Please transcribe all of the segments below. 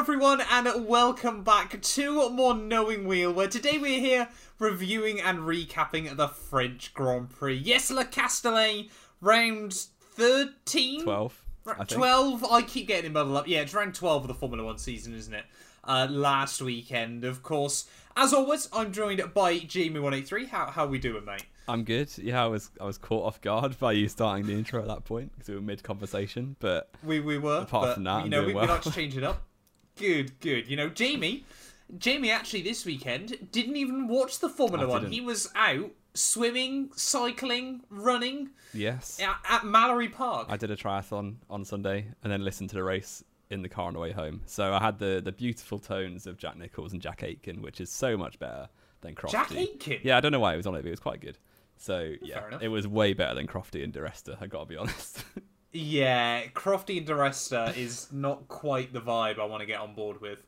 everyone, and welcome back to more Knowing Wheel, where today we're here reviewing and recapping the French Grand Prix. Yes, Le Castellet, round 13? 12. I 12? I keep getting it muddled up. Yeah, it's round 12 of the Formula One season, isn't it? Uh, last weekend, of course. As always, I'm joined by Jamie183. How, how we doing, mate? I'm good. Yeah, I was I was caught off guard by you starting the intro at that point because we were mid conversation. But We we were. Apart but, from that, you know, we, we like to change it up. Good, good. You know, Jamie, Jamie actually this weekend didn't even watch the Formula One. He was out swimming, cycling, running yes, at, at Mallory Park. I did a triathlon on Sunday and then listened to the race in the car on the way home. So I had the the beautiful tones of Jack Nichols and Jack Aitken, which is so much better than Crofty. Jack Aitken. Yeah, I don't know why it was on it, but it was quite good. So yeah, it was way better than Crofty and Di Resta. I gotta be honest. Yeah, Crofty and Di Resta is not quite the vibe I want to get on board with.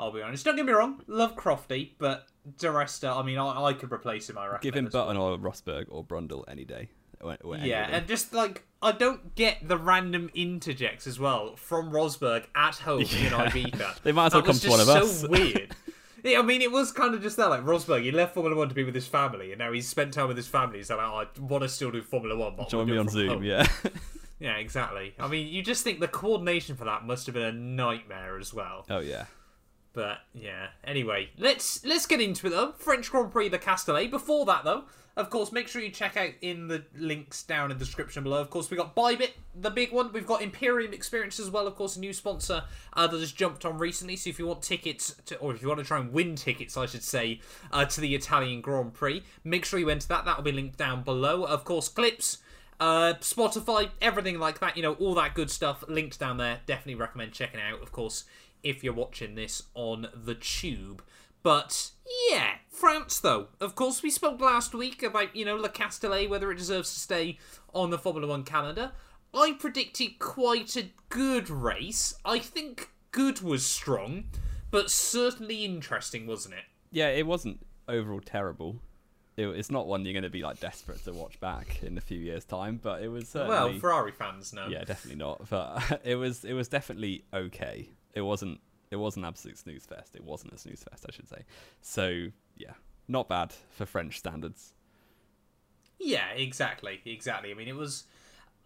I'll be honest. Don't get me wrong, love Crofty, but Di Resta, I mean, I, I could replace him. I reckon. Give him as well. Button or Rosberg or Brundle any day. Or- or any Yeah, and just like I don't get the random interjects as well from Rosberg at home in Yeah. Ibiza. They might as well That come to one of so us. weird. Yeah, I mean, it was kind of just that. Like Rosberg, he left Formula One to be with his family, and now he's spent time with his family. So like, I want to still do Formula One. But Join me on Zoom. home. Yeah. yeah, exactly. I mean, you just think the coordination for that must have been a nightmare as well. oh yeah. But yeah. Anyway, let's let's get into it though. French Grand Prix the Castellet. Before that though, of course, make sure you check out in the links down in the description below. Of course, we got Bybit, the big one. We've got Imperium Experience as well. Of course, a new sponsor uh, that has jumped on recently. So if you want tickets, to, or if you want to try and win tickets, I should say, uh, to the Italian Grand Prix, make sure you enter that. That will be linked down below. Of course, clips. Uh, Spotify, everything like that, you know, all that good stuff linked down there. Definitely recommend checking out, of course, if you're watching this on the tube. But yeah, France though. Of course, we spoke last week about you know Le Castellet whether it deserves to stay on the Formula One calendar. I predicted quite a good race. I think good was strong, but certainly interesting, wasn't it? Yeah, it wasn't overall terrible. It, it's not one you're going to be like desperate to watch back in a few years' time, but it was Well, Ferrari fans know. yeah, definitely not. But it was it was definitely okay. It wasn't it wasn't absolute snooze fest. It wasn't a snooze fest, I should say. So yeah, not bad for French standards. Yeah, exactly, exactly. I mean, it was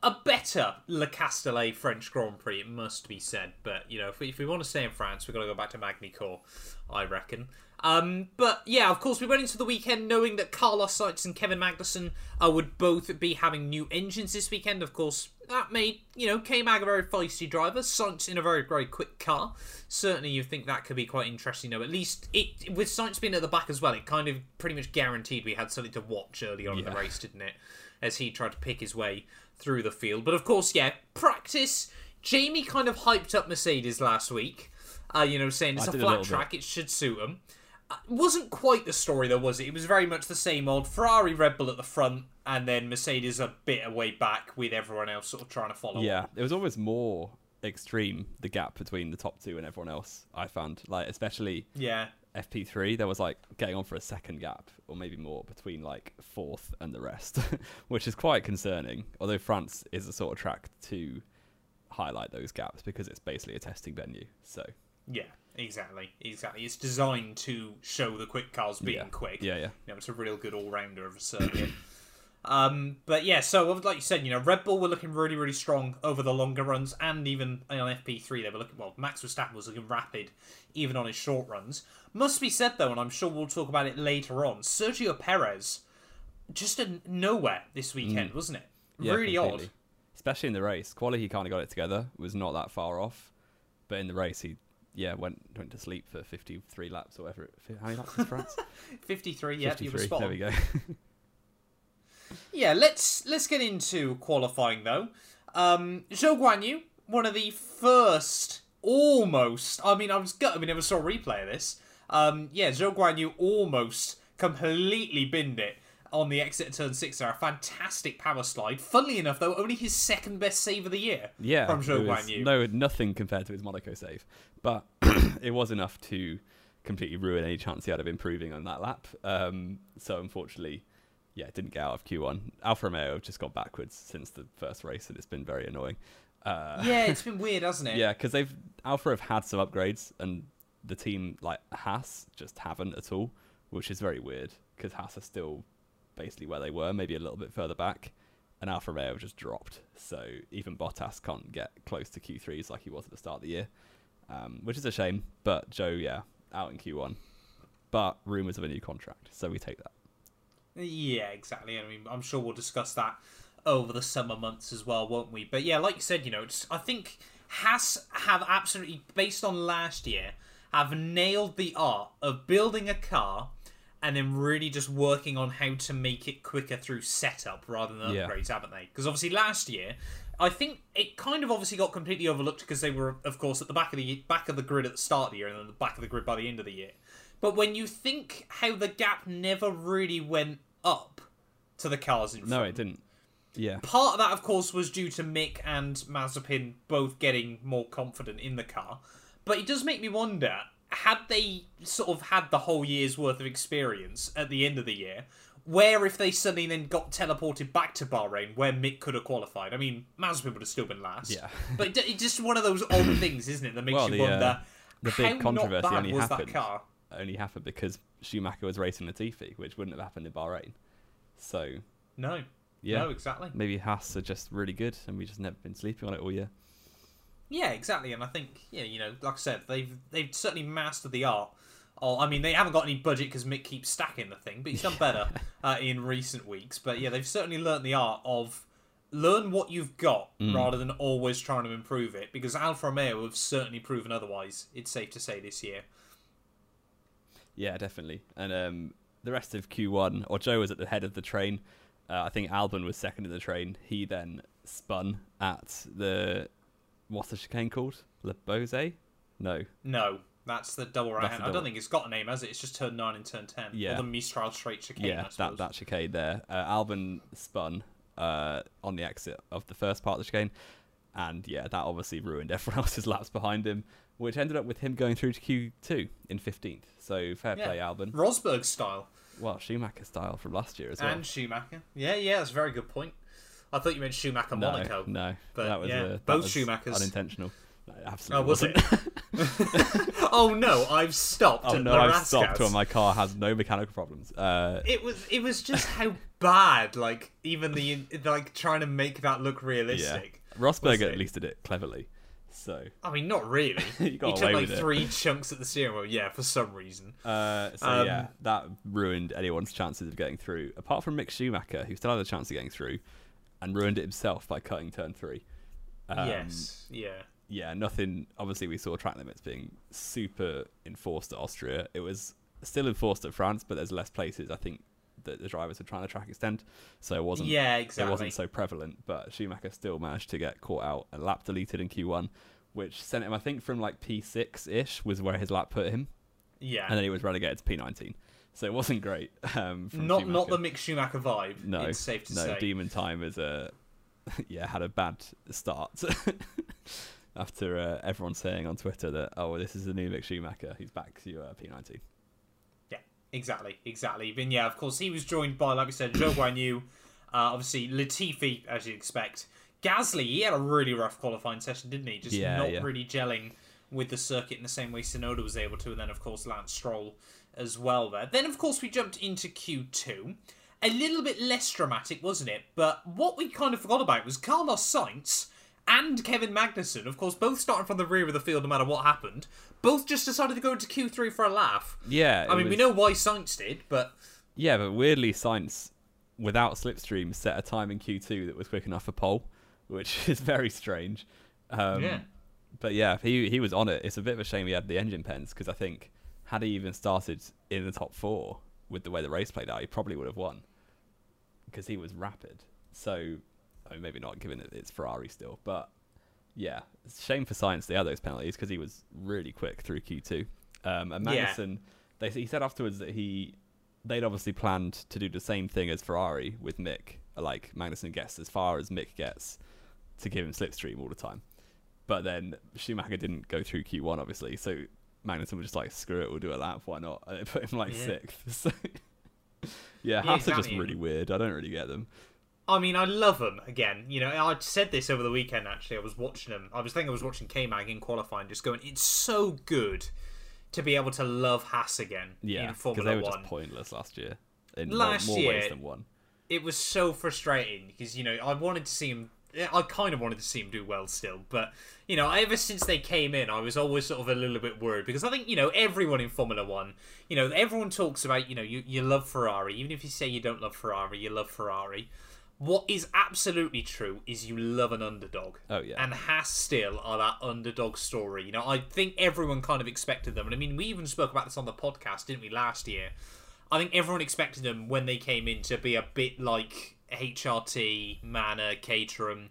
a better Le Castellet French Grand Prix, it must be said. But you know, if we, if we want to stay in France, we've got to go back to Magny-Cours, I reckon. Um, but yeah, of course, we went into the weekend knowing that Carlos Sainz and Kevin Magnussen uh, would both be having new engines this weekend. Of course, that made you know K Mag a very feisty driver, Sainz in a very very quick car. Certainly, you think that could be quite interesting. Though, at least it with Sainz being at the back as well, it kind of pretty much guaranteed we had something to watch early on in the race, didn't it? As he tried to pick his way through the field. But of course, yeah, practice. Jamie kind of hyped up Mercedes last week. Uh, you know, saying it's I a did a flat bit. track, it should suit them. Wasn't quite the story though, was it? It was very much the same old Ferrari, Red Bull at the front, and then Mercedes a bit away back with everyone else sort of trying to follow. Yeah, it was always more extreme the gap between the top two and everyone else. I found like especially yeah, FP3, there was like getting on for a second gap or maybe more between like fourth and the rest, which is quite concerning. Although France is a sort of track to highlight those gaps because it's basically a testing venue. So yeah, exactly, exactly. It's designed to show the quick cars being yeah, quick. yeah, yeah. you know, it's a real good all rounder of a circuit. um, but yeah, so like you said, you know, Red Bull were looking really, really strong over the longer runs, and even on FP3 they were looking. Well, Max Verstappen was looking rapid, even on his short runs. Must be said though, and I'm sure we'll talk about it later on. Sergio Perez, just a nowhere this weekend, wasn't it? Mm. Yeah, really completely. odd. Especially in the race. Quality he kind of got it together, was not that far off. But in the race he yeah, went went to sleep for 53 laps or whatever. it- How many laps is France? 53, yeah, you were 53. spot There we go. Yeah, let's let's get into qualifying though. Um, Zhou Guanyu, one of the first, almost. I mean, I was gutted we never saw a replay of this. Um, yeah, Zhou Guanyu almost completely binned it on the exit of turn six there. A fantastic power slide. Funnily enough, though, only his second best save of the year. Yeah, from Zhou it was Guanyu. no nothing compared to his Monaco save, but it was enough to completely ruin any chance he had of improving on that lap. Um, so unfortunately, yeah, it didn't get out of Q1. Alfa Romeo have just got backwards since the first race, and it's been very annoying. Uh, Yeah, it's been weird, hasn't it? yeah, because they've Alfa have had some upgrades, and the team like Haas just haven't at all, which is very weird because Haas are still basically where they were, maybe a little bit further back, and Alfa Romeo just dropped. So even Bottas can't get close to Q3s like he was at the start of the year, um, which is a shame. But Zhou, yeah, out in Q1, but rumors of a new contract, so we take that. Yeah, exactly. I mean, I'm sure we'll discuss that over the summer months as well, won't we? But yeah, like you said, you know, I think Haas have absolutely, based on last year, have nailed the art of building a car and then really just working on how to make it quicker through setup rather than Yeah. upgrades, haven't they? Because obviously last year, I think it kind of obviously got completely overlooked because they were, of course, at the back of the back of the grid at the start of the year and then the back of the grid by the end of the year. But when you think how the gap never really went up to the cars in front, No, it didn't. Yeah, part of that, of course, was due to Mick and Mazepin both getting more confident in the car. But it does make me wonder had they sort of had the whole year's worth of experience at the end of the year, where if they suddenly then got teleported back to Bahrain, where Mick could have qualified? I mean, Mazepin would have still been last. Yeah. but it's just one of those odd things, isn't it, that makes Well, you the, uh, wonder the how big controversy not bad only was happened that car? only happened because Schumacher was racing Latifi, which wouldn't have happened in Bahrain. So No. yeah, No, exactly. maybe Haas are just really good, and we've just never been sleeping on it all year. Yeah, exactly. And I think, yeah, you know, like I said, they've they've certainly mastered the art. Oh, I mean, they haven't got any budget because Mick keeps stacking the thing, but he's done better uh, in recent weeks. But yeah, they've certainly learnt the art of learn what you've got rather than always trying to improve it. Because Alfa Romeo have certainly proven otherwise. It's safe to say this year. Yeah, definitely. And um, the rest of Q1, or Zhou was at the head of the train. Uh, I think Albon was second in the train. He then spun at the what's the chicane called? Le Beausset? No. No, that's the double right hand. I don't think it's got a name, has it? It's just turn nine and turn ten. Yeah. Or the Mistral straight chicane. Yeah, that that chicane there. Uh, Albon spun uh, on the exit of the first part of the chicane, and yeah, that obviously ruined everyone else's laps behind him, which ended up with him going through to Q2 in 15th. So fair Yeah. play, Albon. Rosberg style. Well, Schumacher style from last year as well. And Schumacher. Yeah, yeah, that's a very good point. I thought you meant Schumacher no, Monaco. no, But, that was yeah, uh, that both was Schumachers. unintentional. It Oh, absolutely was wasn't. it? oh no, I've stopped. oh no, I've stopped when my car has no mechanical problems. Uh, It was it was just how bad, like even the like trying to make that look realistic. yeah. Rosberg at least did it cleverly. So, I mean, not really. You he got took away like with it. three chunks at the steering wheel. Yeah, for some reason. uh, so Um, yeah, that ruined anyone's chances of getting through. Apart from Mick Schumacher, who still had a chance of getting through, and ruined it himself by cutting turn three. Um, yes. Yeah. yeah, nothing. Obviously, we saw track limits being super enforced at Austria. It was still enforced at France, but there's less places. I think that the drivers were trying to track extend, so it wasn't. Yeah, exactly. It wasn't so prevalent, but Schumacher still managed to get caught out and lap deleted in Q1, which sent him, I think, from like P6 ish was where his lap put him, yeah. and then he was relegated to P19. So it wasn't great. Um, from not not the Schumacher. Mick Schumacher vibe. no, it's safe to no. say. Demon Time is a yeah had a bad start after uh, everyone saying on Twitter that oh this is the new Mick Schumacher who's back to uh, P19. Yeah, exactly, exactly. But yeah, of course, he was joined by, like we said, Zhou Guanyu, uh, obviously Latifi, as you'd expect. Gasly, he had a really rough qualifying session, didn't he? Just Yeah, not yeah. really gelling with the circuit in the same way Tsunoda was able to, and then of course Lance Stroll as well there. Then of course we jumped into Q2. A little bit less dramatic, wasn't it? But what we kind of forgot about was Carlos Sainz and Kevin Magnussen, of course, both starting from the rear of the field no matter what happened, both just decided to go into Q3 for a laugh. Yeah, I mean, we know why Sainz did, but Yeah, but weirdly, Sainz, without slipstream, set a time in Q2 that was quick enough for pole, which is very strange. Um, Yeah. But yeah, he he was on it. It's a bit of a shame he had the engine pens because I think had he even started in the top four with the way the race played out, he probably would have won because he was rapid. So, I mean, maybe not given it it's Ferrari still, but yeah, it's a shame for Sainz they had those penalties because he was really quick through Q2. Um, and Yeah. Magnussen, they, he said afterwards that he they'd obviously planned to do the same thing as Ferrari with Mick. Like Magnussen gets as far as Mick gets to give him slipstream all the time. But then Schumacher didn't go through Q1, obviously. So Magnussen was just like, screw it, we'll do a lap. Why not? And they put him like Yeah. sixth. So, yeah, Yeah, Haas are just really weird. I don't really get them. I mean, I love them again. You know, I said this over the weekend. Actually, I was watching them. I was thinking I was watching K Mag in qualifying, just going, it's so good to be able to love Haas again Yeah, in because Formula they were One. just pointless last year. In Last more, more ways than one. it was so frustrating because you know I wanted to see him. I kind of wanted to see him do well still, but you know, ever since they came in, I was always sort of a little bit worried because I think you know everyone in Formula One, you know, everyone talks about you know you you love Ferrari, even if you say you don't love Ferrari, you love Ferrari. What is absolutely true is you love an underdog. Oh, yeah. And Haas still are that underdog story. You know, I think everyone kind of expected them. And I mean, we even spoke about this on the podcast, didn't we, last year? I think everyone expected them when they came in to be a bit like HRT, Manor, Caterham,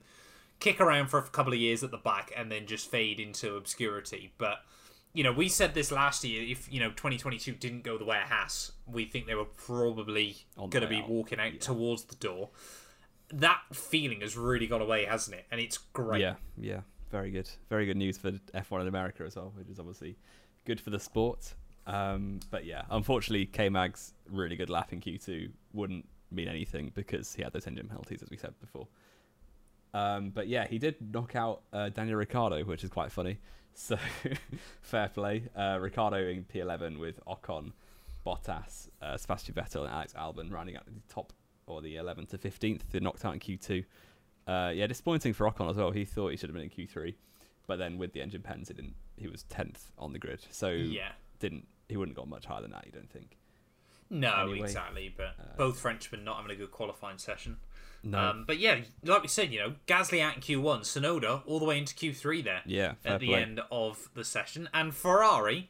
kick around for a couple of years at the back and then just fade into obscurity. But you know, we said this last year. If you know 2022 didn't go the way it has, we think they were probably going to be out. walking out Yeah. towards the door. That feeling has really gone away, hasn't it? And it's great. Yeah, yeah, very good, very good news for F1 in America as well, which is obviously good for the sport. Um, but yeah, unfortunately, K Mag's really good lap in Q2 wouldn't mean anything because he had those engine penalties, as we said before. Um, but yeah, he did knock out uh, Daniel Ricciardo, which is quite funny. So fair play. Uh, Ricciardo in P11 with Ocon, Bottas, uh, Sebastian Vettel, and Alex Albon rounding out the top or the 11th to 15th. They knocked out in Q2. Uh, yeah, disappointing for Ocon as well. He thought he should have been in Q3, but then with the engine pens, he didn't. He was 10th on the grid, so Yeah. didn't he wouldn't got much higher than that. You don't think? No, Anyway, exactly. But uh, both Frenchmen not having a good qualifying session. No. Um, but yeah, like we said, you know, Gasly out in Q1, Tsunoda all the way into Q3 there yeah, at the play. end of the session, and Ferrari,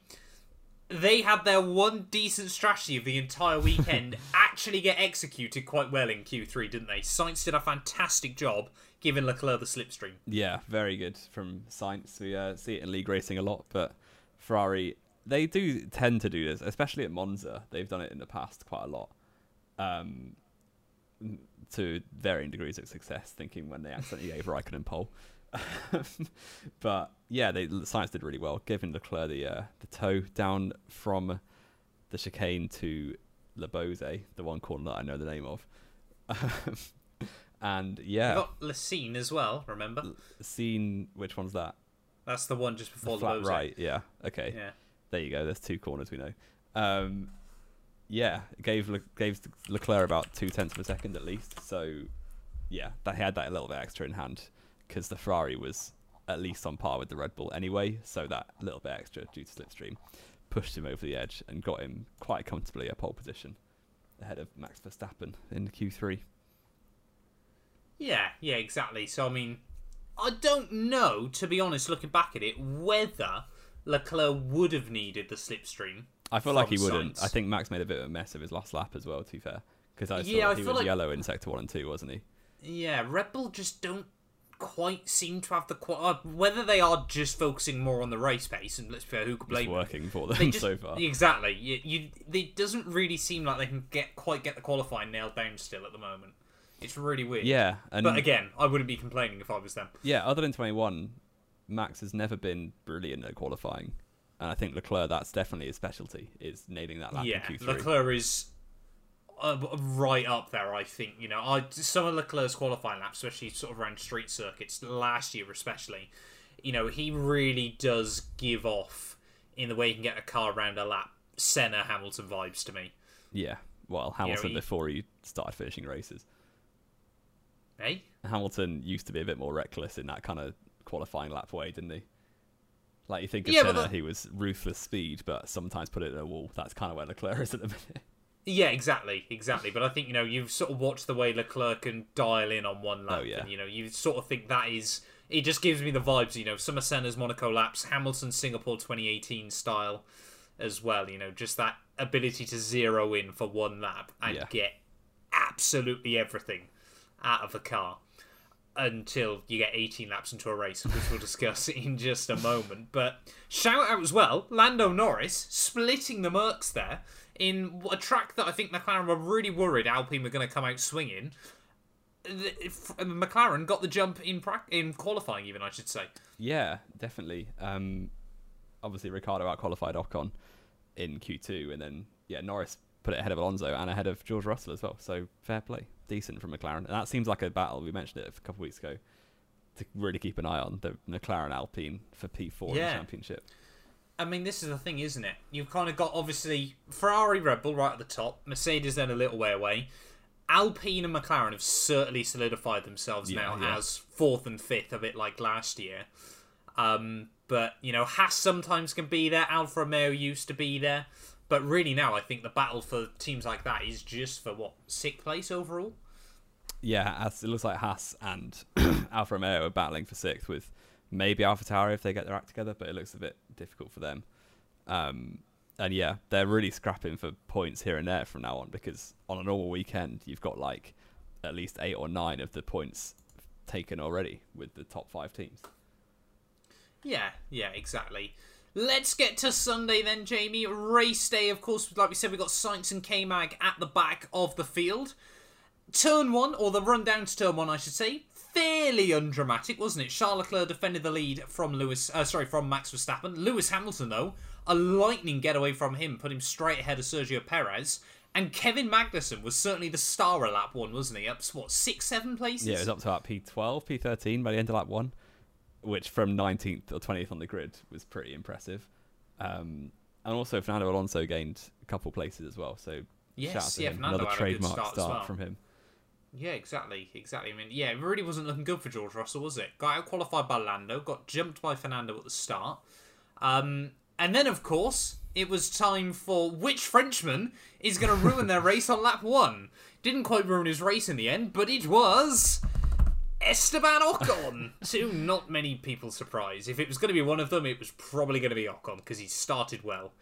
they had their one decent strategy of the entire weekend actually get executed quite well in Q3, didn't they? Sainz did a fantastic job giving Leclerc the slipstream. Yeah, very good from Sainz. We uh, see it in league racing a lot, but Ferrari they do tend to do this, especially at Monza. They've done it in the past quite a lot, um, to varying degrees of success. Thinking when they accidentally gave Raikkonen pole, but yeah, they the Sainz did really well, giving Leclerc the uh, the toe down from the chicane to Le Beausset, the one corner that I know the name of. and yeah, You got Lacine as well, remember? scene which one's that That's the one just the before flat the Bose. right yeah okay Yeah. There you go there's two corners we know um yeah gave Le- gave leclerc about two tenths of a second at least so yeah that he had that a little bit extra in hand because the ferrari was at least on par with the red bull anyway so that little bit extra due to slipstream pushed him over the edge and got him quite comfortably a pole position ahead of max verstappen in q3 Yeah, yeah, exactly. So I mean, I don't know, to be honest, looking back at it, whether Leclerc would have needed the slipstream. I feel like he wouldn't. Sainz. I think Max made a bit of a mess of his last lap as well. To be fair, because I Yeah, I he was like- yellow in sector one and two, wasn't he? Yeah, Red Bull just don't quite seem to have the qu- uh, whether they are just focusing more on the race pace and let's be fair, who could It's blame them? working for them just- so far. Exactly. You, you, it doesn't really seem like they can get quite get the qualifying nailed down still at the moment. It's really weird. Yeah, and But again, I wouldn't be complaining if I was them. yeah, other than twenty one, Max has never been brilliant at qualifying, and I think Leclerc that's definitely his specialty is nailing that lap yeah, in Q3. Leclerc is uh, right up there. I think you know, I some of Leclerc's qualifying laps, especially sort of around street circuits last year, especially. You know, he really does give off in the way he can get a car around a lap. Senna Hamilton vibes to me. Yeah, well, Hamilton he- before he started finishing races. Hey, Hamilton used to be a bit more reckless in that kind of qualifying lap way, didn't he? Like you think of Yeah, Senna, the- he was ruthless speed, but sometimes put it in a wall. That's kind of where Leclerc is at the minute. Yeah, exactly, exactly. But I think you know you've sort of watched the way Leclerc can dial in on one lap, Oh, yeah. and you know you sort of think that is. It just gives me the vibes, you know, of Senna's Monaco laps, Hamilton Singapore 2018 style, as well. You know, just that ability to zero in for one lap and Yeah. get absolutely everything out of a car until you get 18 laps into a race, which we'll discuss in just a moment. But shout out as well, Lando Norris splitting the Mercs there in a track that I think McLaren were really worried Alpine were going to come out swinging. McLaren got the jump in prac- in qualifying, even I should say. Yeah, definitely. Um, obviously, Ricciardo out qualified Ocon in Q2, and then yeah, Norris put it ahead of Alonso and ahead of George Russell as well. So fair play, decent from McLaren. And that seems like a battle. We mentioned it a couple of weeks ago to really keep an eye on the McLaren Alpine for P4 in the championship. I mean, this is the thing, isn't it? You've kind of got obviously Ferrari, Red Bull right at the top, Mercedes then a little way away. Alpine and McLaren have certainly solidified themselves Yeah, now yeah. as fourth and fifth, a bit like last year. Um, but you know, Haas sometimes can be there. Alfa Romeo used to be there, but really now I think the battle for teams like that is just for what sixth place overall. Yeah, as it looks like Haas and Alfa Romeo are battling for sixth with maybe AlphaTauri if they get their act together, but it looks a bit difficult for them. Um, and yeah, they're really scrapping for points here and there from now on because on a normal weekend you've got like at least eight or nine of the points taken already with the top five teams. Yeah, yeah, exactly. Let's get to Sunday then, Jamie. Race day, of course, like we said, we got Sainz and K Mag at the back of the field. Turn one, or the run down to turn one, I should say, fairly undramatic, wasn't it? Charles Leclerc defended the lead from Lewis, uh, sorry, from Max Verstappen. Lewis Hamilton, though, a lightning getaway from him, put him straight ahead of Sergio Perez. And Kevin Magnussen was certainly the star of lap one, wasn't he? Up what six, seven places? Yeah, it was up to about P12, P13 by the end of lap one, which from 19th or 20th on the grid was pretty impressive. Um, and also Fernando Alonso gained a couple places as well. So Yes, shout out to yeah, him. Fernando Another trademark start start, well. from him. Yeah, exactly, exactly. I mean, yeah, it really wasn't looking good for George Russell, was it? Got out qualified by Lando, got jumped by Fernando at the start, um, and then of course it was time for which Frenchman is going to ruin their race on lap one. Didn't quite ruin his race in the end, but it was Esteban Ocon. to not many people's surprise. If it was going to be one of them, it was probably going to be Ocon because he started well.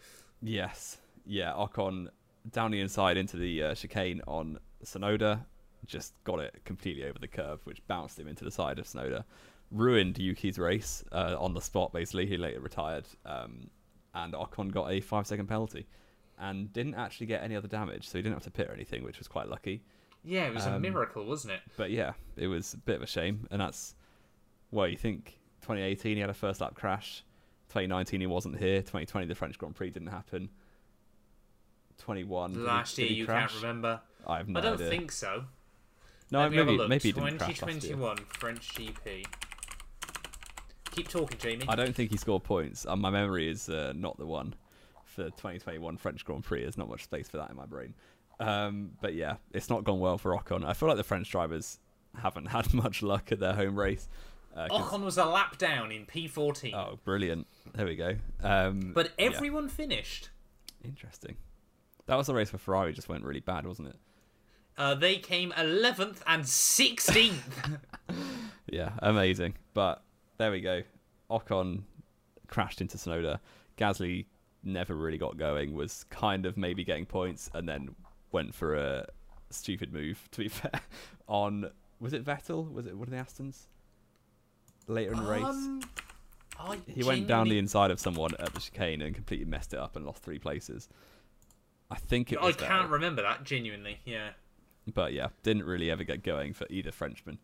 Yes, yeah. Ocon down the inside into the uh, chicane on Tsunoda, just got it completely over the curve, which bounced him into the side of Tsunoda, ruined Yuki's race uh, on the spot. Basically, he later retired, um, and Ocon got a five-second penalty, and didn't actually get any other damage, so he didn't have to pit or anything, which was quite lucky. Yeah, it was a Um, miracle, wasn't it? But yeah, it was a bit of a shame, and that's well, you think 2018 he had a first lap crash, 2019 he wasn't here, 2020 the French Grand Prix didn't happen. 21 did he- Last year, you crash? can't remember. I have no I don't idea. think so. no, Let a maybe maybe he didn't crash last year. 2021 French GP. Keep talking, Jamie. I don't think he scored points. Uh, my memory is uh, not the one for 2021 French Grand Prix. There's not much space for that in my brain. Um, but yeah, it's not gone well for Ocon. I feel like the French drivers haven't had much luck at their home race. Uh, Ocon was a lap down in P14, oh, brilliant! There we go. Um, but yeah. everyone finished. Interesting. That was the race where Ferrari just went really bad, wasn't it? Uh, they came 11th and 16th. Yeah, amazing. But there we go. Ocon crashed into Tsunoda. Gasly never really got going, was kind of maybe getting points, and then went for a stupid move, to be fair, on. Was it Vettel? Was it one of the Astons? Later in the race. Um, He went down the inside of someone at the chicane and completely messed it up and lost three places. I think it I can't Vettel. remember that genuinely. Yeah. But yeah, didn't really ever get going for either Frenchman.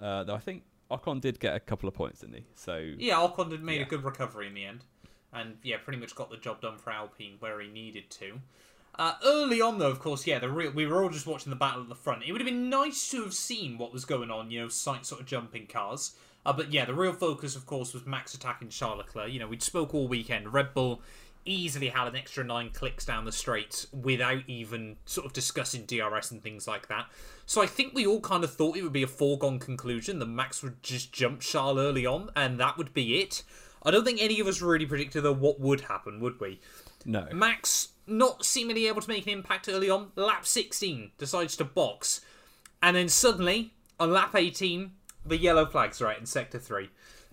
Uh, though I think Ocon did get a couple of points, didn't he? So Yeah, Ocon did made Yeah. a good recovery in the end, and yeah, pretty much got the job done for Alpine where he needed to. Uh, early on, though, of course, yeah, the real we were all just watching the battle at the front. It would have been nice to have seen what was going on, you know, sight sort of jumping cars. Uh, but yeah, the real focus, of course, was Max attacking Charles Leclerc. You know, we'd spoke all weekend. Red Bull easily had an extra nine clicks down the straight without even sort of discussing DRS and things like that. So I think we all kind of thought it would be a foregone conclusion that Max would just jump Charles early on, and that would be it. I don't think any of us really predicted though what would happen, would we? no, Max not seemingly able to make an impact early on. Lap 16 decides to box, and then suddenly on lap 18 the yellow flags are out in sector three,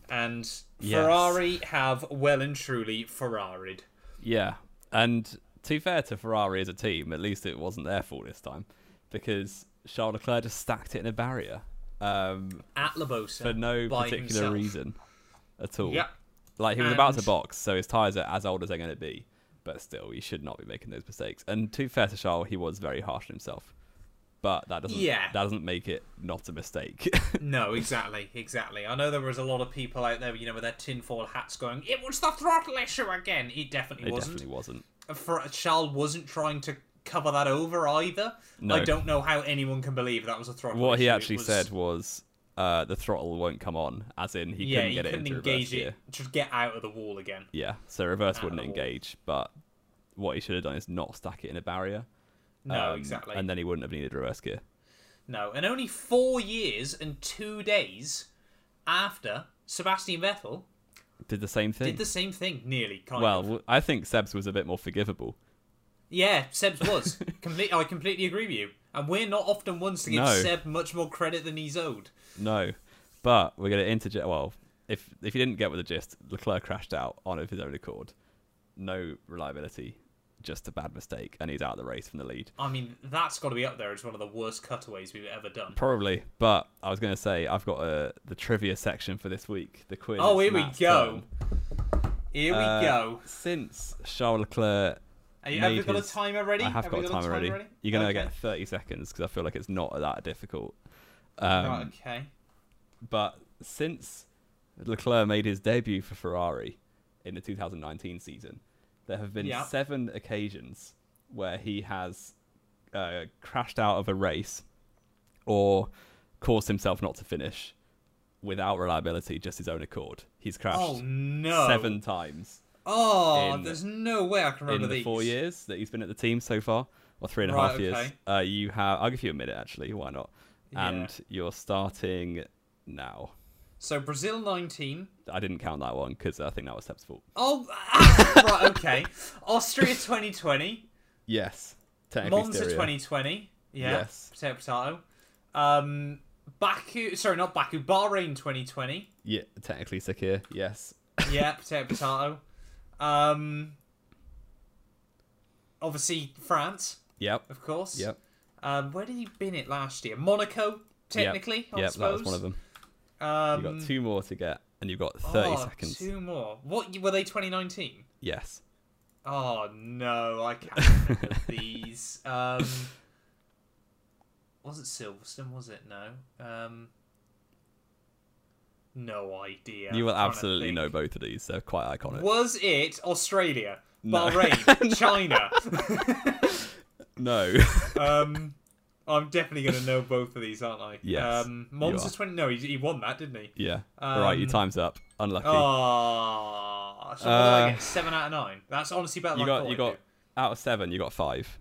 and Yes. Ferrari have well and truly Ferrari'd. Yeah, and to fair to Ferrari as a team, at least it wasn't their fault this time, because Charles Leclerc just stacked it in a barrier um, At Le Beausset for no particular himself. reason at all. Yep. Like he was about to box, so his tyres are as old as they're going to be, but still, he should not be making those mistakes. And to be fair to Charles, he was very harsh on himself, but that doesn't Yeah. that doesn't make it not a mistake. No, exactly, exactly. I know there was a lot of people out there, you know, with their tinfoil hats going, it was the throttle issue again. It definitely it wasn't. definitely wasn't. For, Charles wasn't trying to cover that over either. No. I don't know how anyone can believe that was a throttle. What he issue. It actually was- said was uh, the throttle won't come on, as in he yeah, couldn't he get it couldn't into engage reverse it, just get out of the wall again. Yeah, so reverse Out wouldn't engage, but what he should have done is not stack it in a barrier. No, um, exactly. And then he wouldn't have needed reverse gear. No, and only four years and two days after Sebastian Vettel Did the same thing. did the same thing, nearly kind well, of. I think Seb's was a bit more forgivable. Yeah, Seb's was. Complete, I completely agree with you. And we're not often ones to give No. Seb much more credit than he's owed. No, but we're going to interject. Well, if if you didn't get with the gist, Leclerc crashed out on of his own accord. No reliability, just a bad mistake, and he's out of the race from the lead. I mean, that's got to be up there as one of the worst cutaways we've ever done. Probably, but I was going to say I've got uh, the trivia section for this week. The quiz. Oh, here we go. turn. Here we Uh, go. Since Charles Leclerc, Are you, have you got his- a timer ready? I have, got we a timer ready. ready? You're going to Okay. get 30 seconds because I feel like it's not that difficult. Um, right, okay. But since Leclerc made his debut for Ferrari in the 2019 season, there have been Yeah. seven occasions where he has uh, crashed out of a race or caused himself not to finish without reliability, just his own accord. He's crashed Oh, no. seven times Oh, in- there's no way I can remember in the these. four years that he's been at the team so far, or three and a Right, half years. okay. Uh, you have. I'll give you a minute actually. Why not? Yeah. And you're starting now. So Brazil 19. I didn't count that one because I think that was Seb's fault. Oh, ah, right, okay. Austria 2020. Yes. Monza stereo. 2020. Yeah. Yes. Potato, potato. Um, Baku, sorry, not Baku, Bahrain 2020. Yeah, technically Sakhir. Yes. Yeah, potato, potato. Um, obviously France, Yep. of course. Yep. Um, where did he bin it last year? Monaco, technically. I Yep. That suppose. was one of them. Um, You got two more to get, and you've got 30 oh, seconds. Two more. What were they? 2019. Yes. Oh no, I can't remember these. Um, was it Silverstone? Was it no? Um, no idea. you will I'm trying to absolutely know both of these. They're quite iconic. Was it Australia, No. Bahrain, China? No. um, I'm definitely gonna know both of these, aren't I? Yes, Um, are. 20. No, he, he won that, didn't he? yeah. All right, your Um, time's up. Unlucky. Oh, so what Uh, I get? Seven out of nine. That's honestly better. you than I got you got out of seven. You got five.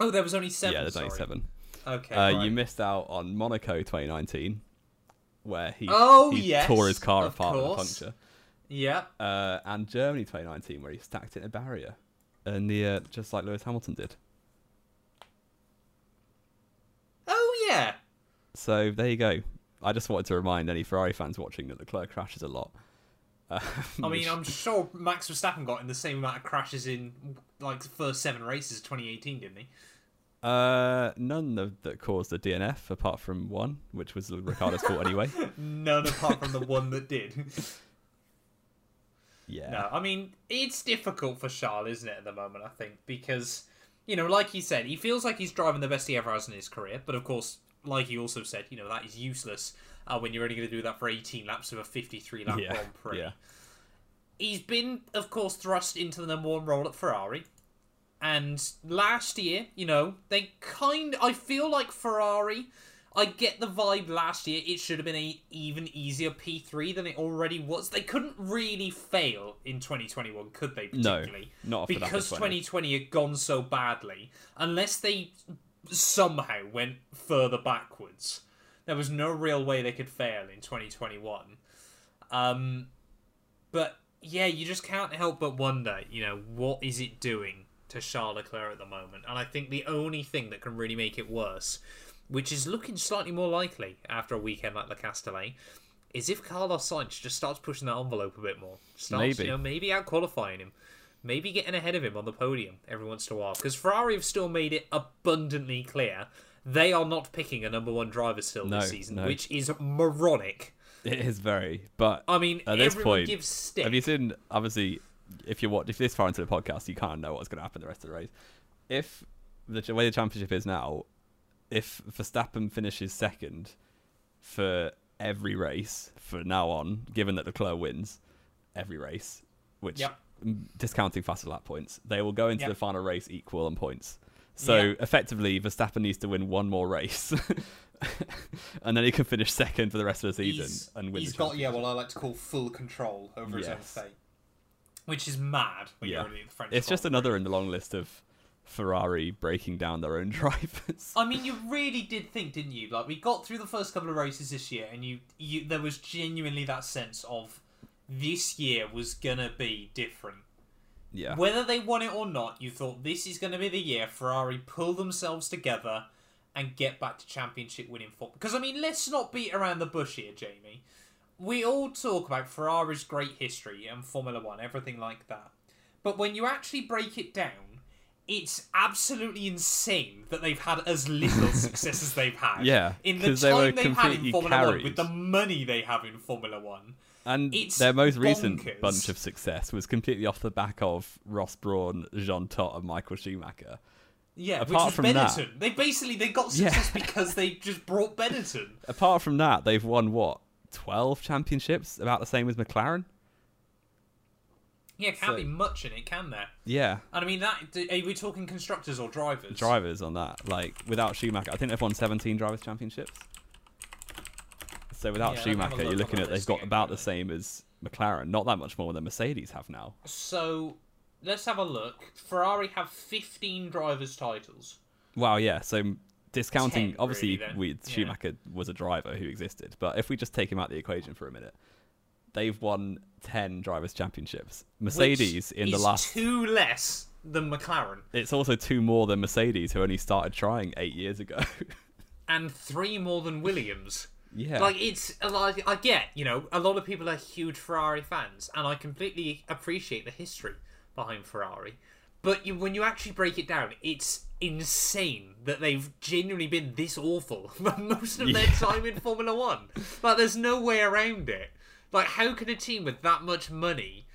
Oh, there was only seven. yeah, there's only seven. Okay. Uh, right. You missed out on Monaco 2019, where he, Oh, he yes, tore his car apart with a puncture. Yeah. Uh, and Germany 2019, where he stacked it in a barrier, and the uh, just like Lewis Hamilton did. Oh yeah. So there you go. I just wanted to remind any Ferrari fans watching that Leclerc crashes a lot. Uh, I mean, I'm sure Max Verstappen got in the same amount of crashes in like the first seven races of 2018, didn't he? uh, none of that caused the DNF apart from one, which was Ricciardo's fault anyway. None apart from the one that did. Yeah. No, I mean it's difficult for Charles, isn't it, at the moment? I think because you know, like he said, he feels like he's driving the best he ever has in his career. But of course, like he also said, you know that is useless uh, when you're only going to do that for 18 laps of a 53 lap Yeah, Grand Prix. yeah. He's been, of course, thrust into the number one role at Ferrari. And last year, you know, they kind. I feel like Ferrari. I get the vibe last year. It should have been a even easier P3 than it already was. They couldn't really fail in 2021, could they? No, not off the back of because 20. 2020 had gone so badly. Unless they somehow went further backwards, there was no real way they could fail in 2021. Um, but yeah, you just can't help but wonder, you know, what is it doing to Charles Leclerc at the moment? And I think the only thing that can really make it worse, which is looking slightly more likely after a weekend like Le Castellet, is if Carlos Sainz just starts pushing that envelope a bit more. Starts, Maybe. you know, maybe out qualifying him. Maybe getting ahead of him on the podium every once in a while. Because Ferrari have still made it abundantly clear they are not picking a number one driver still No, this season, no. which is moronic. It is very, but I mean, At this point, gives stick. Have you seen? Obviously, if you watch, if this far into the podcast, you can't know what's going to happen the rest of the race. If the way the championship is now, if Verstappen finishes second for every race for now on, given that Leclerc wins every race, which Yep. discounting faster lap points, they will go into Yep. the final race equal on points. So Yeah. effectively, Verstappen needs to win one more race, and then he can finish second for the rest of the season He's, and win. he's got yeah, what I like to call full control over his own fate, which is mad when Yeah. you're in the French. It's just another in the long list of Ferrari breaking down their own drivers. I mean, you really did think, didn't you? Like we got through the first couple of races this year, and you, you there was genuinely that sense of this year was gonna be different. yeah, Whether they won it or not, you thought this is going to be the year Ferrari pull themselves together and get back to championship winning form. Because, I mean, let's not beat around the bush here, Jamie. We all talk about Ferrari's great history and Formula One, everything like that. But when you actually break it down, it's absolutely insane that they've had as little success as they've had. Yeah, In the 'cause they were time they've had in Formula One, with the money they have in Formula One. and it's their most recent bunch of success was completely off the back of Ross Brawn, Jean Todt, and Michael Schumacher. Yeah, which Apart was from that- Benetton. They basically they got Yeah. success because they just brought Benetton. Apart from that, they've won what twelve championships, about the same as McLaren. Yeah, can't So- be much in it, can there? Yeah, And I mean, that are we talking constructors or drivers? drivers on that. Like without Schumacher, I think they've won 17 drivers championships. So without Yeah, Schumacher, you're looking at they've got about the same as McLaren, not that much more than Mercedes have now. So let's have a look. Ferrari have 15 drivers' titles. Wow, yeah. So discounting, 10 obviously, really, then. with Yeah. Schumacher was a driver who existed, but if we just take him out of the equation for a minute, they've won 10 drivers championships. Mercedes which in the last, two less than McLaren it's also two more than Mercedes, who only started trying eight years ago. and three more than Williams. yeah, Like it's like I get, you know, a lot of people are huge Ferrari fans, and I completely appreciate the history behind Ferrari. But you, when you actually break it down, it's insane that they've genuinely been this awful for most of their Yeah. time in Formula One. Like, there's no way around it. Like, how can a team with that much money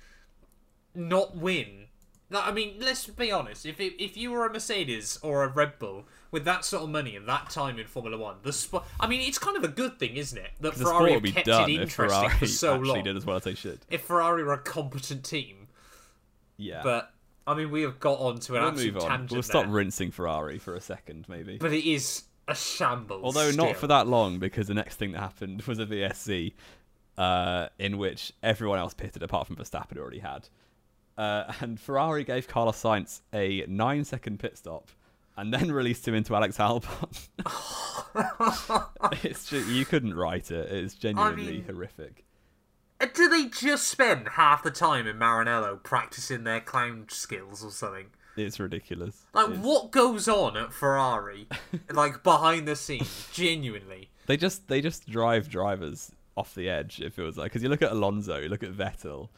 not win? Like, I mean, let's be honest. If it, if you were a Mercedes or a Red Bull with that sort of money and that time in Formula One, the sp- I mean, it's kind of a good thing, isn't it? That the Ferrari sport have kept done it interesting Ferrari for so actually long. did as well as they should. If Ferrari were a competent team, Yeah, but I mean, we have got on to an we'll absolute move on. tangent We'll stop there. rinsing Ferrari for a second, maybe. But it is a shambles. Although still. not for that long, because the next thing that happened was a VSC, uh, in which everyone else pitted apart from Verstappen already had, uh, and Ferrari gave Carlos Sainz a nine-second pit stop, and then released him into Alex Albon. it's ju- you couldn't write it. It's genuinely mean- horrific. Uh, Do they just spend half the time in Maranello practicing their clown skills or something? It's ridiculous. Like, It's- what goes on at Ferrari? like, behind the scenes, genuinely. They just they just drive drivers off the edge. If it feels like because you look at Alonso, you look at Vettel,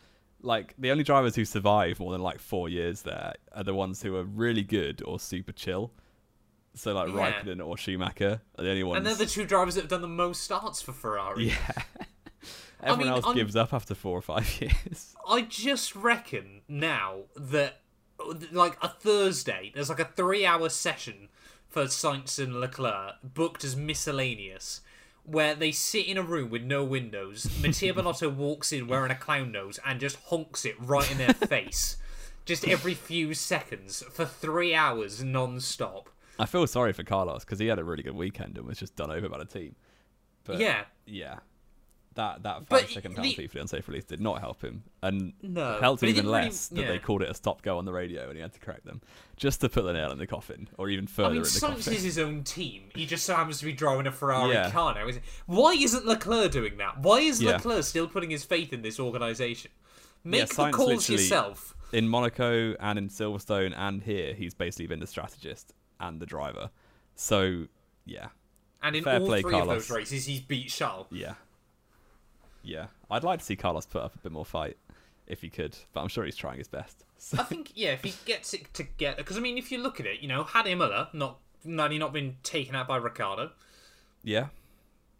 like the only drivers who survive more than like four years there are the ones who are really good or super chill. So like Yeah. Raikkonen or Schumacher are the only ones. And they're the two drivers that have done the most starts for Ferrari. yeah. Everyone mean, else I'm- gives up after four or five years. I just reckon now that, oh, like, a Thursday, there's like a three hour session for Sainz and Leclerc booked as miscellaneous, where they sit in a room with no windows. Mattia Bonotto walks in wearing a clown nose and just honks it right in their face, just every few seconds for three hours non stop. I feel sorry for Carlos because he had a really good weekend and was just done over by the team. But Yeah. yeah. That that But five second the- penalty for the unsafe release did not help him, and No, helped but even didn't really- less that they called it a stop go on the radio and he had to correct them just to put the nail in the coffin, or even further I mean, in the Sainz coffin. is his own team. He just so happens to be driving a Ferrari Yeah. car now. Isn't Why isn't Leclerc doing that? Why is Yeah. Leclerc still putting his faith in this organisation? Make the calls yourself. In Monaco and in Silverstone and here, he's basically been the strategist and the driver. So yeah, And in fair all play, three of Carlos. those races, he's beat Charles. yeah, yeah. I'd like to see Carlos put up a bit more fight if he could, but I'm sure he's trying his best. So, I think, yeah, if he gets it together. Because, I mean, if you look at it, you know, had Imola not, had he not been taken out by Ricciardo, yeah,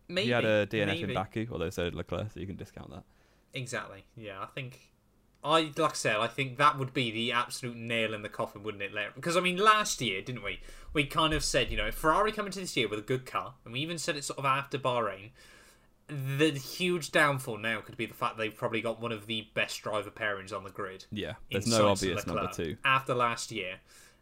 maybe. he had a DNF maybe. in Baku, although so did Leclerc, so you can discount that. Exactly. Yeah, I think. I like I said, I think that would be the absolute nail in the coffin, wouldn't it? Larry? Because I mean, last year, didn't we? We kind of said, you know, if Ferrari come into this year with a good car, and we even said it sort of after Bahrain. The huge downfall now could be the fact they've probably got one of the best driver pairings on the grid. Yeah, there's no obvious number two. after last year.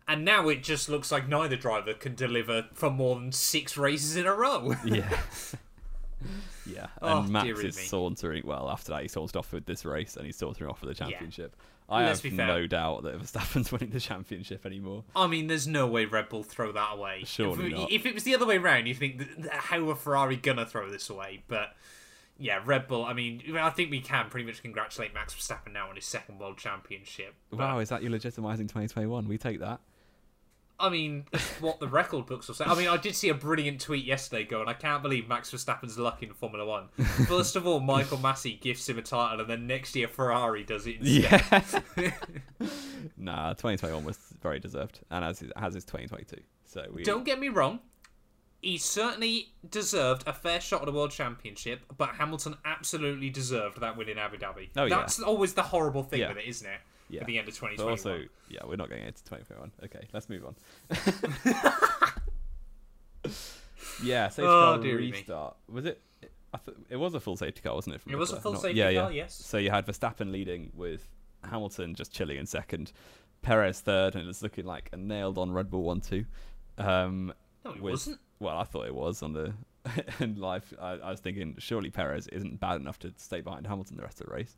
And now it just looks like neither driver can deliver for more than six races in a row. Yeah. yeah, Oh, and Max is me. sauntering. Well, after that, he sauntered off with this race, and he's sauntering off with the championship. I Let's have no doubt that Verstappen's winning the championship anymore. I mean, there's no way Red Bull throw that away. Surely if, not. if it was the other way around, you think how are Ferrari gonna throw this away? But yeah, Red Bull. I mean, I think we can pretty much congratulate Max Verstappen now on his second world championship. But, Wow, is that you legitimizing 2021? We take that. I mean, what the record books will say. I mean, I did see a brilliant tweet yesterday going, I can't believe Max Verstappen's luck in Formula One. First of all, Michael Masi gifts him a title, and then next year Ferrari does it instead. Yeah. nah, 2021 was very deserved, and as is, as is 2022. So we Don't get me wrong. He certainly deserved a fair shot at a world championship, but Hamilton absolutely deserved that win in Abu Dhabi. Oh, yeah. That's always the horrible thing Yeah. with it, isn't it? Yeah. At the end of 2021. But also, yeah, we're not going into 2021. Okay, let's move on. yeah, safety Oh, car dearie me. restart. Was it? I th- it was a full safety car, wasn't it? It was a full Not- safety yeah, car, yeah. yes. So you had Verstappen leading with Hamilton just chilling in second, Perez third, and it's looking like a nailed-on Red Bull one-two. Um, no, it with- wasn't. well, I thought it was on the in life. I, I was thinking surely Perez isn't bad enough to stay behind Hamilton the rest of the race.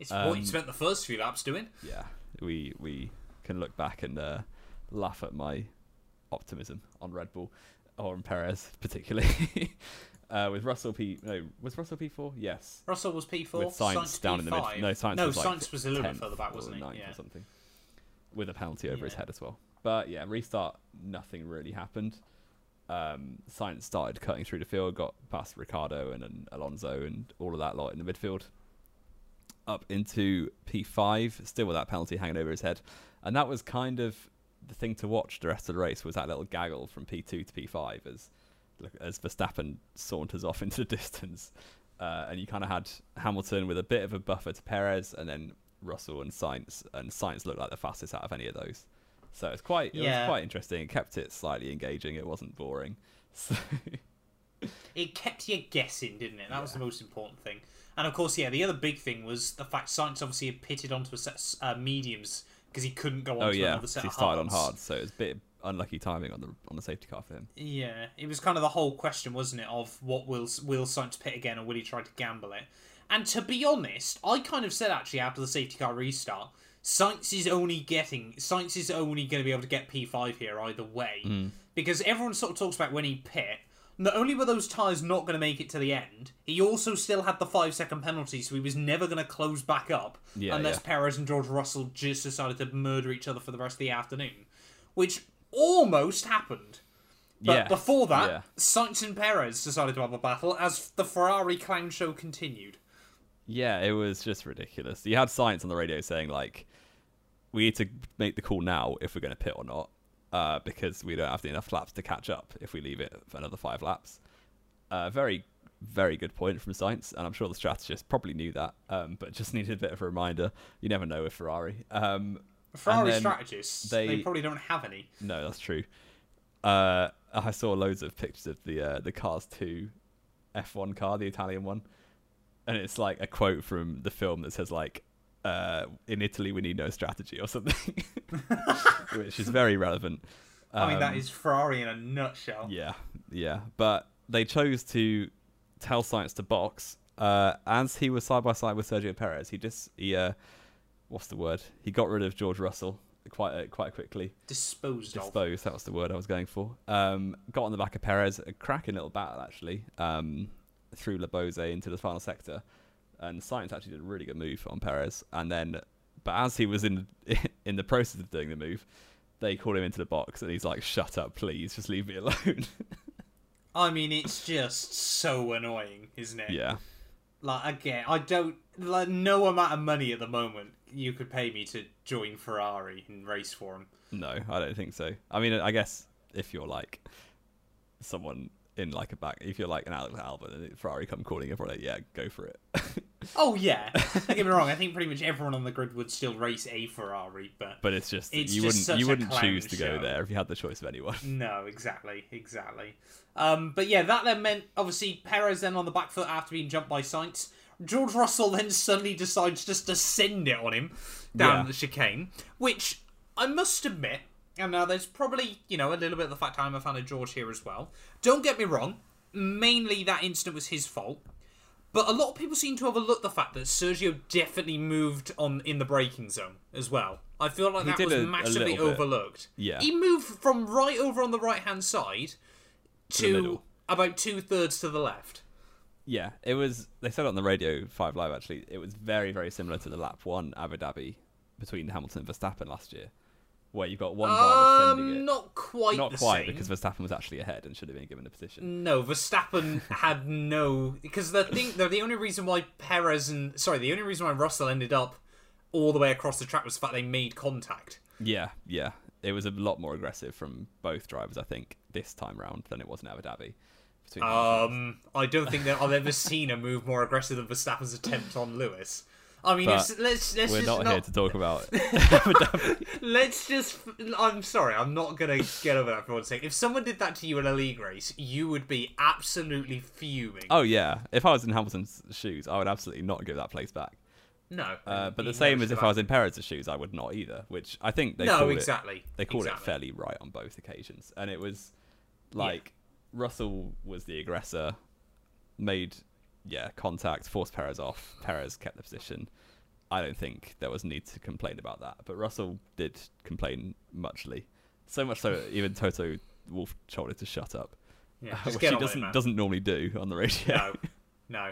It's what he um, spent the first few laps doing. yeah, we we can look back and uh, laugh at my optimism on Red Bull or on Perez particularly. uh, with Russell P, no, was Russell P four? Yes, Russell was P4. with Sainz down in the mid. No, Sainz no, was like Sainz was a little bit further back, wasn't he? 9th Yeah. or something, with a penalty over his head as well. But yeah, restart, nothing really happened. Um, Sainz started cutting through the field, got past Ricciardo and, and Alonso and all of that lot in the midfield, up into P5, still with that penalty hanging over his head, and that was kind of the thing to watch the rest of the race was that little gaggle from P2 to P5 as as Verstappen saunters off into the distance, uh, and you kind of had Hamilton with a bit of a buffer to Perez, and then Russell and Sainz, and Sainz looked like the fastest out of any of those. So it's quite it Yeah. was quite interesting. It kept it slightly engaging. It wasn't boring. So, It kept you guessing, didn't it? That was the most important thing. And of course, yeah, the other big thing was the fact Sainz obviously had pitted onto a set of uh, mediums because he couldn't go on oh to yeah, another set he of started on hard, so it was a bit unlucky timing on the on the safety car for him. Yeah, it was kind of the whole question, wasn't it, of what will will Sainz pit again or will he try to gamble it? And to be honest, I kind of said actually after the safety car restart, Sainz is only getting Sainz is only going to be able to get P5 here either way because everyone sort of talks about when he pit. Not only were those tyres not going to make it to the end, he also still had the five second penalty, so he was never going to close back up Yeah, unless yeah. Perez and George Russell just decided to murder each other for the rest of the afternoon, which almost happened. But yeah, before that, yeah. Sainz and Perez decided to have a battle as the Ferrari clown show continued. Yeah, it was just ridiculous. You had Sainz on the radio saying like, "We need to make the call now if we're going to pit or not, uh, because we don't have enough laps to catch up if we leave it for another five laps." Uh, very, very good point from Sainz, and I'm sure the strategist probably knew that, um, but just needed a bit of a reminder. You never know with Ferrari. Um, Ferrari strategists, they... they- probably don't have any. no, that's true. Uh, I saw loads of pictures of the uh, the Cars 2 F1 car, the Italian one, and it's like a quote from the film that says like, uh, "In Italy, we need no strategy" or something, which is very relevant. I mean, that Um, Ferrari in a nutshell. yeah, yeah. But they chose to tell Sainz to box uh, as he was side by side with Sergio Perez. He just he uh, what's the word? He got rid of George Russell quite uh, quite quickly. Disposed of. Disposed, that was the word I was going for. Um, got on the back of Perez, a cracking little battle actually, um, through Le Beausset into the final sector, and Sainz actually did a really good move on Perez. And then, but as he was in in the process of doing the move, they called him into the box, and he's like, "Shut up, please, just leave me alone." I mean, it's just so annoying, isn't it? yeah, Like, again, I don't. Like, no amount of money at the moment you could pay me to join Ferrari and race for them. no, I don't think so. I mean, I guess if you're like someone in like a back, if you're like an Alex Albon and Ferrari come calling, everyone like, yeah, go for it. Oh yeah, don't get me wrong. I think pretty much everyone on the grid would still race a Ferrari, but But it's just It's you just wouldn't you wouldn't choose to go show. there if you had the choice of anyone. no, exactly, exactly. Um, but yeah, that then meant obviously Perez then on the back foot after being jumped by Sainz. George Russell then suddenly decides just to send it on him down Yeah. the chicane, which I must admit, and now there's probably you know a little bit of the fact I'm a fan of George here as well. Don't get me wrong, mainly that incident was his fault. But a lot of people seem to overlook the fact that Sergio definitely moved on in the braking zone as well. I feel like He that was a- a massively bit. overlooked. Yeah. He moved from right over on the right hand side to about two thirds to the left. Yeah, it was. They said it on the radio five live. Actually, it was very very similar to the lap one Abu Dhabi between Hamilton and Verstappen last year, where you've got one driver sending Um, it. not quite Not quite same. because Verstappen was actually ahead and should have been given the position. No, Verstappen had no because the thing the, the only reason why Perez and sorry the only reason why Russell ended up all the way across the track was the fact they made contact. Yeah, yeah, it was a lot more aggressive from both drivers. I think this time round than it was in Abu Dhabi. Um, I don't think that I've ever seen a move more aggressive than Verstappen's attempt on Lewis. I mean, let's let's We're just not, here to talk about Dhabi. let's just. I'm sorry, I'm not gonna get over that for one second. If someone did that to you in a league race, you would be absolutely fuming. Oh yeah, if I was in Hamilton's shoes, I would absolutely not give that place back. no, Uh, but the same as if. I was in Perez's shoes, I would not either. Which I think they no, called exactly. it. They called exactly. it fairly right on both occasions, and it was like Russell was the aggressor, made yeah contact, forced Perez off. Perez kept the position. I don't think there was need to complain about that, but Russell did complain muchly, so much so even Toto Wolff told her to shut up, Yeah, uh, which he doesn't man. doesn't normally do on the radio. No, no.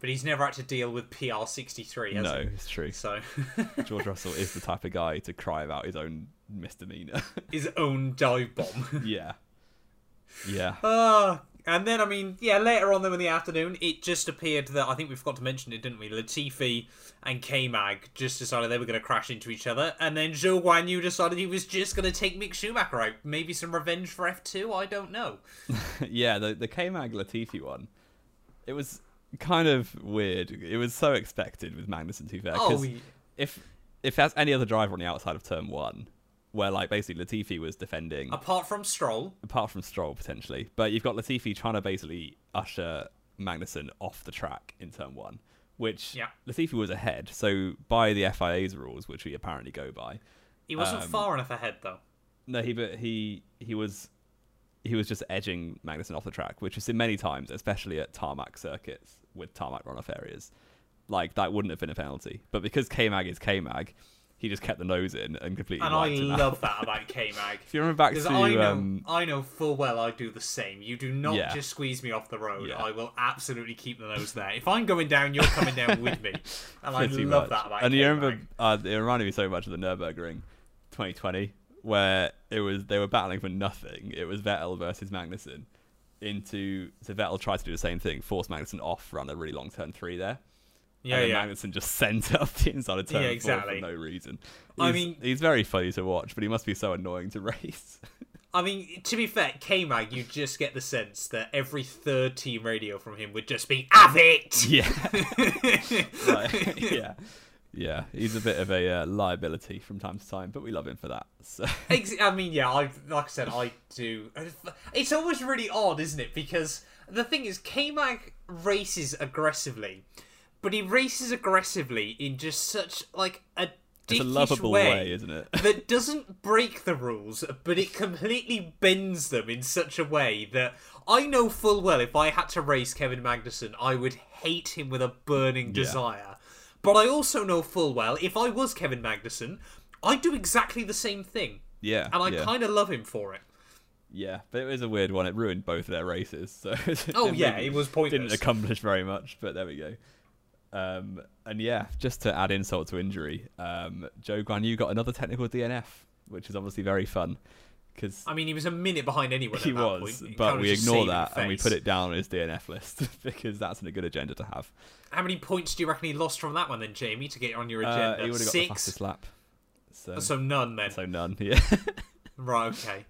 But he's never had to deal with PR63, has no, he? it's true. So George Russell is the type of guy to cry about his own misdemeanor. his own dive bomb. yeah. Yeah. Ah, and then I mean, yeah, later on though in the afternoon, it just appeared that I think we forgot to mention it, didn't we? Latifi and K Mag just decided they were going to crash into each other, and then Zhou Guanyu decided he was just going to take Mick Schumacher out. Maybe some revenge for F two. I don't know. yeah, the the K Mag Latifi one. It was kind of weird. It was so expected with Magnussen to be fair. Oh, y- if if there's any other driver on the outside of turn one, where like basically Latifi was defending apart from Stroll, apart from Stroll potentially, but you've got Latifi trying to basically usher Magnussen off the track in turn one, which Yeah. Latifi was ahead. So by the FIA's rules, which we apparently go by, he wasn't Um, far enough ahead though. no, he but he he was he was just edging Magnussen off the track, which is seen many times, especially at tarmac circuits with tarmac runoff areas. Like that wouldn't have been a penalty, but because K Mag is K Mag, he just kept the nose in and completely. And I him out. love that about K Mag. If you remember back to I know, um, I know full well I do the same. You do not Yeah. just squeeze me off the road. Yeah. I will absolutely keep the nose there. If I'm going down, you're coming down with me, and I love much. that about And you K-Mag. remember, uh, it reminded me so much of the Nurburgring 2020, where it was they were battling for nothing. It was Vettel versus Magnussen. Into so Vettel tried to do the same thing, force Magnussen off, run a really long turn three there. Yeah, and yeah. Magnussen just it up the inside of turn Yeah, exactly. for no reason. I mean- he's very funny to watch, but he must be so annoying to race. I mean, to be fair, K Mag, you just get the sense that every third team radio from him would just be "Have it." yeah, Like, yeah, yeah. He's a bit of a uh, liability from time to time, but we love him for that. So I mean, yeah, I like I said, I do. It's always really odd, isn't it? Because the thing is, K Mag races aggressively, but he races aggressively in just such like a it's a lovable way, isn't it? that doesn't break the rules, but it completely bends them in such a way that I know full well if I had to race Kevin Magnussen, I would hate him with a burning desire. But I also know full well if I was Kevin Magnussen, I'd do exactly the same thing. Yeah, And I yeah. kind of love him for it. Yeah, but it was a weird one. It ruined both of their races. So Oh, didn't yeah, it was Didn't pointless. accomplish very much, but there we go. Um, and yeah, just to add insult to injury, um, Zhou Guanyu got another technical DNF, which is obviously very fun because I mean, he was a minute behind anyone he that was, point. But we ignore that and we put it down on his DNF list because that's a good agenda to have. How many points do you reckon he lost from that one then, Jamie, to get on your Uh, agenda? he would have got the Six? fastest lap. So, So none then. so none, yeah. Right, okay.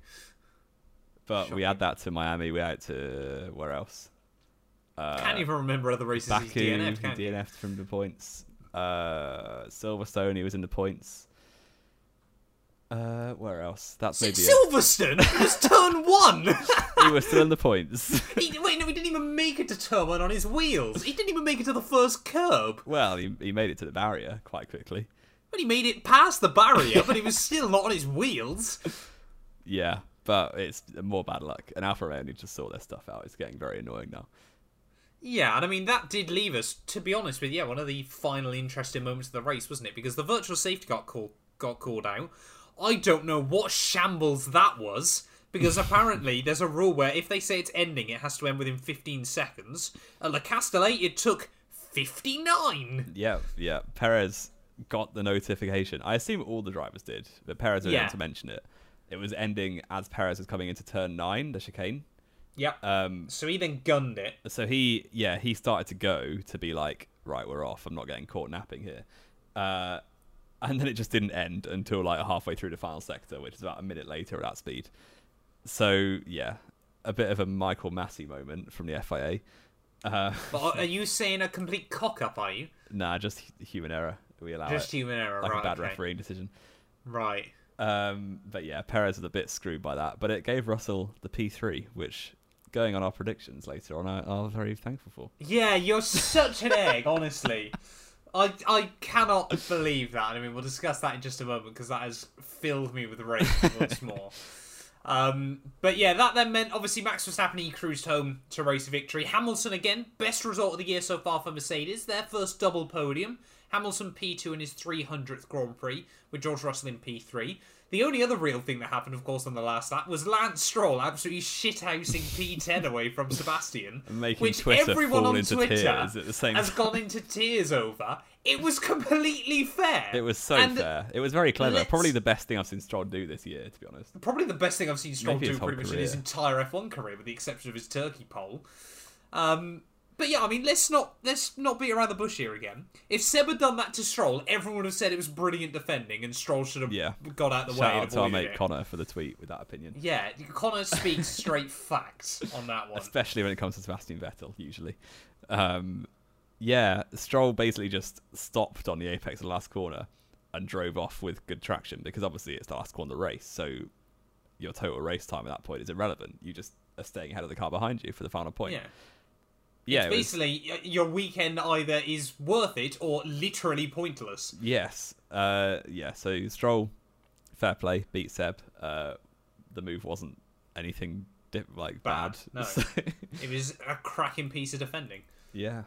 But we add that to Miami. We add it to where else? Uh, Can't even remember other races he's Baku, DNF'd, he can? DNF'd from the points. Uh, Silverstone, he was in the points. Uh, where else? That's maybe. Silverstone it was turn one. he was still in the points. he, wait, no, he didn't even make it to turn one on his wheels. He didn't even make it to the first curb. well, he, he made it to the barrier quite quickly. But he made it past the barrier, but he was still not on his wheels. Yeah, but it's more bad luck. And Alfa Romeo just saw their stuff out. It's getting very annoying now. Yeah, and I mean that did leave us, to be honest with you, yeah, one of the final interesting moments of the race, wasn't it? Because the virtual safety got called got called out. I don't know what shambles that was. Because apparently there's a rule where if they say it's ending, it has to end within 15 seconds. At Le Castellet, it took 59. Yeah, yeah. Perez got the notification. I assume all the drivers did, but Perez didn't Yeah. to mention it. It was ending as Perez was coming into turn nine, the chicane. Yep. Um, so he then gunned it. so he, yeah, he started to go to be like, right, we're off. I'm not getting caught napping here. Uh, and then it just didn't end until like halfway through the final sector, which is about a minute later at that speed. So yeah, a bit of a Michael Masi moment from the FIA. Uh, But are you saying a complete cock up, are you? nah, just human error. We allow Just it. human error, like right? a bad okay. refereeing decision. Right. Um, but yeah, Perez was a bit screwed by that, but it gave Russell the P3, which, going on our predictions later on, I, I'm very thankful for. Yeah, you're such an egg, honestly. I I cannot believe that. I mean, we'll discuss that in just a moment because that has filled me with rage once more. Um, but yeah, that then meant obviously Max Verstappen he cruised home to race a victory. Hamilton again, best result of the year so far for Mercedes. Their first double podium. Hamilton P2 in his 300th Grand Prix, with George Russell in P3. The only other real thing that happened, of course, on the last lap was Lance Stroll absolutely shithousing P10 away from Sebastian, Making which Twitter everyone on Twitter tears at the same has time. gone into tears over. It was completely fair. It was so And fair. It was very clever. Probably the best thing I've seen Stroll do this year, to be honest. Probably the best thing I've seen Stroll Maybe do pretty much in his entire F1 career, with the exception of his turkey pole. Um, but yeah, I mean, let's not let's not beat around the bush here again. If Seb had done that to Stroll, everyone would have said it was brilliant defending, and Stroll should have Yeah. got out the Shout way. out and to our mate it. Connor for the tweet with that opinion. Yeah, Connor speaks straight facts on that one. Especially when it comes to Sebastian Vettel, usually. Um, yeah, Stroll basically just stopped on the apex of the last corner and drove off with good traction because obviously it's the last corner of the race, so your total race time at that point is irrelevant. You just are staying ahead of the car behind you for the final point. Yeah. yeah, it's it was- basically y- your weekend either is worth it or literally pointless. Yes. Uh, yeah. So Stroll, fair play, beat Seb. Uh, the move wasn't anything like Bad, bad. no. So, It was a cracking piece of defending. yeah.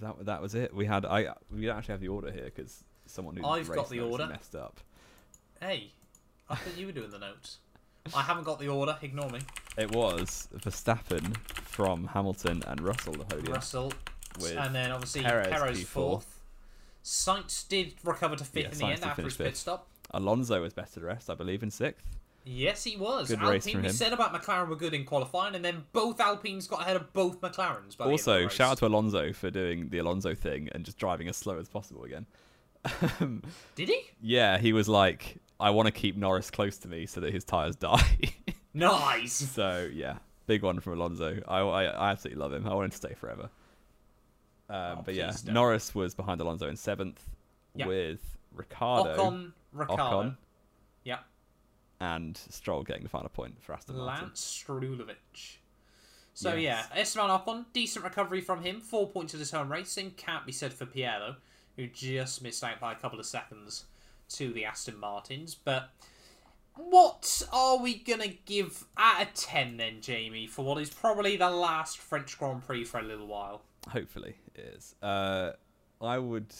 That that was it. We had I we don't actually have the order here because someone who I've got the order. messed up. Hey, I thought you were doing the notes. I haven't got the order. Ignore me. It was Verstappen from Hamilton and Russell the podium. Russell, and then obviously Perez Perez, fourth. Sainz did recover to fifth Yeah, in the end after his pit fifth. stop. Alonso was better the rest, I believe, in sixth. Yes, he was. Good race Alpine, from we said about McLaren were good in qualifying, and then both Alpines got ahead of both McLarens. By the the Also, shout out to Alonso for doing the Alonso thing and just driving as slow as possible again. Did he? Yeah, he was like, I want to keep Norris close to me so that his tires die. Nice. so yeah, big one from Alonso. I, I, I absolutely love him. I want him to stay forever. Um, Oh, but yeah, don't. Norris was behind Alonso in seventh Yeah. with Ricciardo, Ocon, Ricciardo, Ocon, and Stroll getting the final point for Aston Martin. Lance Strulovic. So Yes. yeah, Esteban Ocon, decent recovery from him. Four points at his home racing. Can't be said for Pierre though, who just missed out by a couple of seconds to the Aston Martins. But what are we gonna give out of ten then, Jamie, for what is probably the last French Grand Prix for a little while? Hopefully, it is. Uh, I would.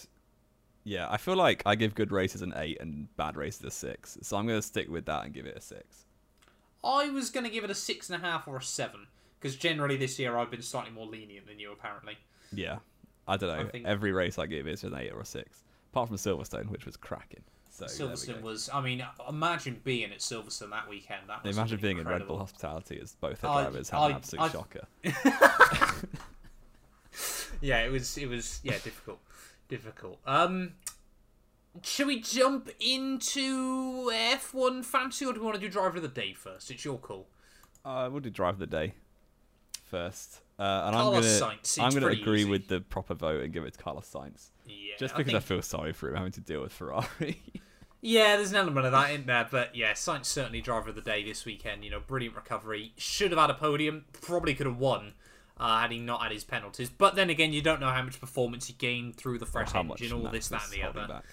Yeah, I feel like I give good races an eight and bad races a six, so I'm gonna stick with that and give it a six. I was gonna give it a six and a half or a seven because generally this year I've been slightly more lenient than you apparently. Yeah, I don't know. I think- Every race I give is an eight or a six, apart from Silverstone, which was cracking. So Silverstone was. I mean, imagine being at Silverstone that weekend. That was Imagine being incredible. in Red Bull hospitality as both their I- drivers had I- an absolute I- shocker. Yeah, it was. It was. Yeah, difficult. Difficult. Um, should we jump into F1 fantasy, or do we want to do driver of the day first? It's your call. Uh, we'll do Driver of the day first. Uh, and Carlos I'm gonna Sainz, I'm gonna agree easy. with the proper vote and give it to Carlos Sainz. Yeah, Just because I, think- feel sorry for him having to deal with Ferrari. Yeah, there's an element of that in there, but yeah, Sainz certainly driver of the day this weekend. You know, brilliant recovery. Should have had a podium. Probably could have won uh, had he not had his penalties. But then again, you don't know how much performance he gained through the fresh engine, all Max this, that, and the other. back.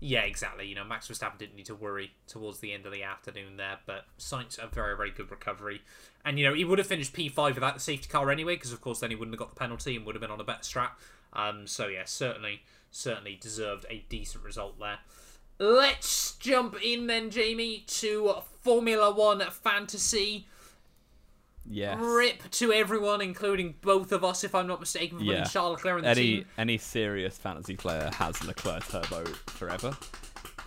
Yeah, exactly. You know, Max Verstappen didn't need to worry towards the end of the afternoon there, but Sainz a very, very good recovery. And you know, he would have finished P5 without the safety car anyway, because of course then he wouldn't have got the penalty and would have been on a better strap. Um, so yeah, certainly, certainly deserved a decent result there. Let's jump in then, Jamie, to Formula One fantasy. Yes. Rip to everyone, including both of us, if I'm not mistaken, for putting Yeah. Charles Leclerc in the Any team. any serious fantasy player has Leclerc turbo forever.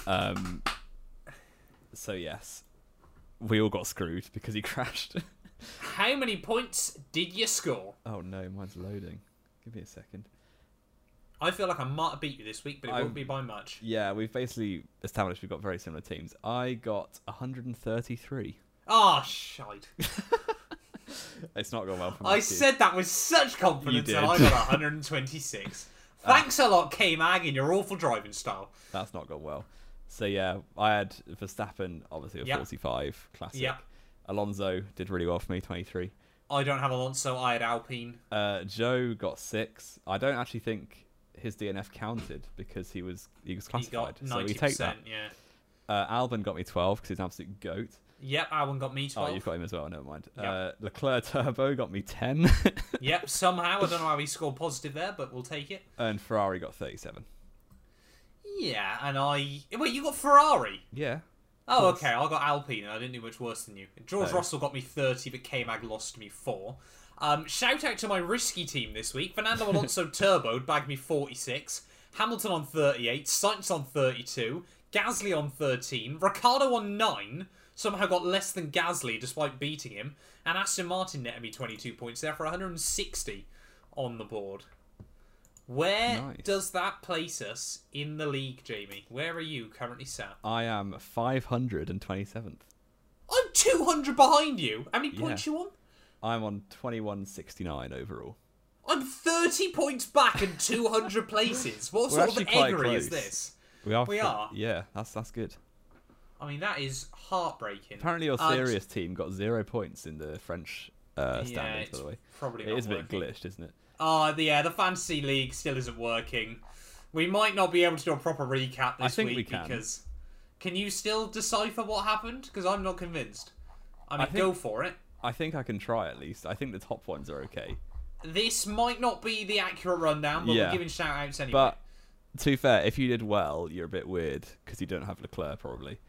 Um. So yes, we all got screwed because he crashed. How many points did you score? oh no, mine's loading. Give me a second. I feel like I might have beat you this week, but it I'm- won't be by much. Yeah, we've basically established we've got very similar teams. I got 133. Ah, shite. It's not going well for me. I said that with such confidence, and I got 126. Thanks a lot, K Mag, in your awful driving style. That's not gone well. So yeah, I had Verstappen, obviously a Yep. 45 classic. Yep. Alonso did really well for me, 23. I don't have Alonso, I had Alpine. Uh, Zhou got six. I don't actually think his DNF counted because he was he was He classified. got so 90%, we take that. yeah. Uh, Albon got me 12 because he's an absolute goat. Yep, Albon got me 12. Oh, you've got him as well. Never mind. Yep. Uh, Leclerc Turbo got me 10, Yep, somehow. I don't know how he scored positive there, but we'll take it. and Ferrari got 37. Yeah, and I. Wait, you got Ferrari? Yeah. Oh, okay. I got Alpine, and I didn't do much worse than you. George Oh. Russell got me 30, but K Mag lost me 4. Um, shout out to my risky team this week. Fernando Alonso turboed, bagged me 46. Hamilton on 38. Sainz on 32. Gasly on 13. Ricciardo on 9. Somehow got less than Gasly despite beating him. And Aston Martin netted me 22 points there for 160 on the board. Where Nice. does that place us in the league, Jamie? Where are you currently sat? I am 527th. I'm 200 behind you. How many points Yeah. you on? I'm on 2169 overall. I'm 30 points back and 200 places. What We're sort of eggery is this? We are. We are? Yeah, that's that's good. I mean, that is heartbreaking. Apparently, your serious team got zero points in the French uh, yeah, standings. it's by the way, probably it is a bit glitched, isn't it? Oh, the, yeah, the fantasy league still isn't working. We might not be able to do a proper recap this I think week we can. because can you still decipher what happened? Because I'm not convinced. I mean, think- go for it. I think I can try at least. I think the top ones are okay. This might not be the accurate rundown, but Yeah. we're giving shout outs anyway. But to be fair, if you did well, you're a bit weird because you don't have Leclerc probably.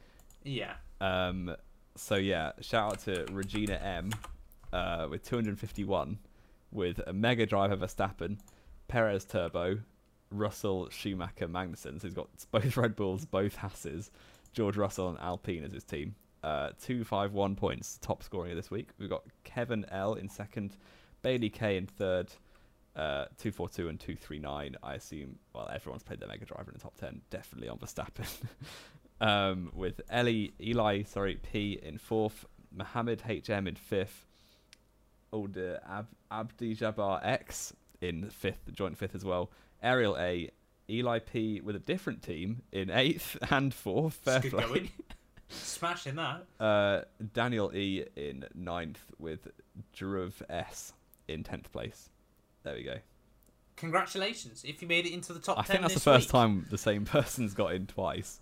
Yeah. Um, so yeah, shout out to Regina M uh, with 251 with a Mega Driver Verstappen, Perez Turbo, Russell Schumacher Magnussen. So he's got both Red Bulls, both Hasses, George Russell and Alpine as his team. Uh, 251 points, top scoring of this week. We've got Kevin L in second, Bailey K in third, uh, 242 and 239. I assume, well, everyone's played their Mega Driver in the top 10, definitely on Verstappen. um, with Ellie, Eli, sorry, P in fourth, Mohammed HM in fifth, Older Ab- Abdi Jabbar X in fifth, joint fifth as well. Ariel A, Eli P with a different team in eighth and fourth. Fair It's play. going. Smashing that. Uh, Daniel E in ninth with Dhruv S in tenth place. There we go. Congratulations if you made it into the top I 10 think that's the first week. time the same person's got in twice.